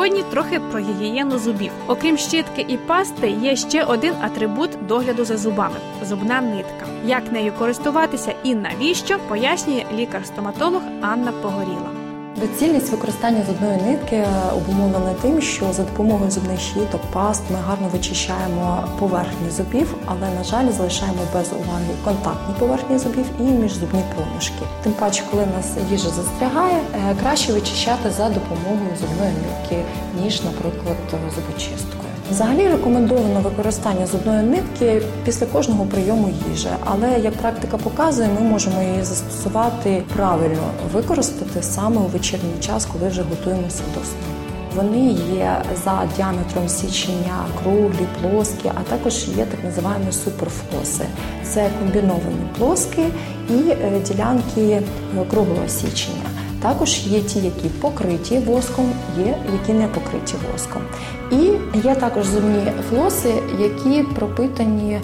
Сьогодні трохи про гігієну зубів. Окрім щітки і пасти, є ще один атрибут догляду за зубами зубна нитка. Як нею користуватися і навіщо, пояснює лікар-стоматолог Анна Погоріла. Доцільність використання зубної нитки обумовлена тим, що за допомогою зубних щіток, паст ми гарно вичищаємо поверхні зубів, але на жаль залишаємо без уваги контактні поверхні зубів і міжзубні проміжки. Тим паче, коли нас їжа застрягає, е, краще вичищати за допомогою зубної нитки, ніж, наприклад, зубочисткою. Взагалі рекомендовано використання зубної нитки після кожного прийому їжі, але як практика показує, ми можемо її застосувати правильно, використати саме у вечірній час, коли вже готуємося до сну. Вони є за діаметром січення круглі, плоскі, а також є так називаємо суперфлоси. Це комбіновані плоскі і е, ділянки е, круглого січення. Також є ті, які покриті воском, є які не покриті воском. І є також зубні флоси, які пропитані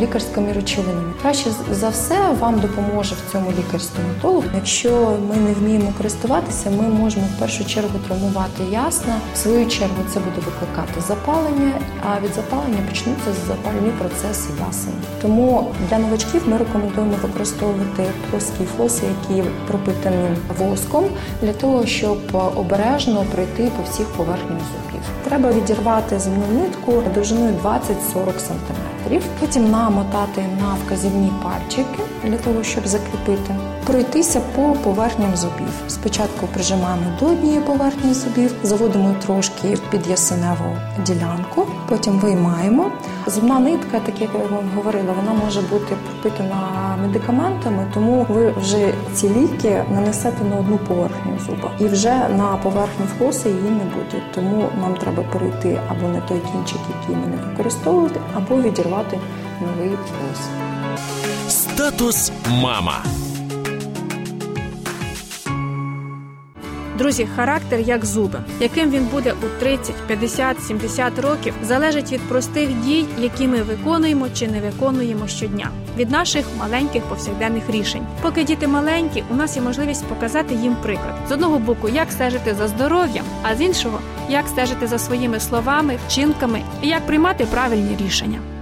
лікарськими речовинами. Краще за все вам допоможе в цьому лікар-стоматолог. Якщо ми не вміємо користуватися, ми можемо в першу чергу травмувати ясна. В свою чергу це буде викликати запалення, а від запалення почнуться запальні процеси ясен. Тому для новачків ми рекомендуємо використовувати плоскі флоси, які пропитані воском, для того, щоб обережно пройти по всіх поверхнях зубів. Треба відірвати зубну нитку довжиною 20-40 см потім намотати на вказівні пальчики для того, щоб закріпити, пройтися по поверхням зубів. Спочатку прижимаємо до однієї поверхні зубів, заводимо трошки під ясеневу ділянку, потім виймаємо. Зубна нитка, так як я вам говорила, вона може бути пропитана медикаментами, тому ви вже ці ліки нанесете на одну поверхню зуба, і вже на поверхню флоси її не буде. Тому нам треба перейти або на той кінчик, який ми не використовувати, або відірвати новий флос. Статус мама. Друзі, характер як зуби, яким він буде у 30, 50, 70 років, залежить від простих дій, які ми виконуємо чи не виконуємо щодня, від наших маленьких повсякденних рішень. Поки діти маленькі, у нас є можливість показати їм приклад з одного боку, як стежити за здоров'ям, а з іншого як стежити за своїми словами, вчинками і як приймати правильні рішення.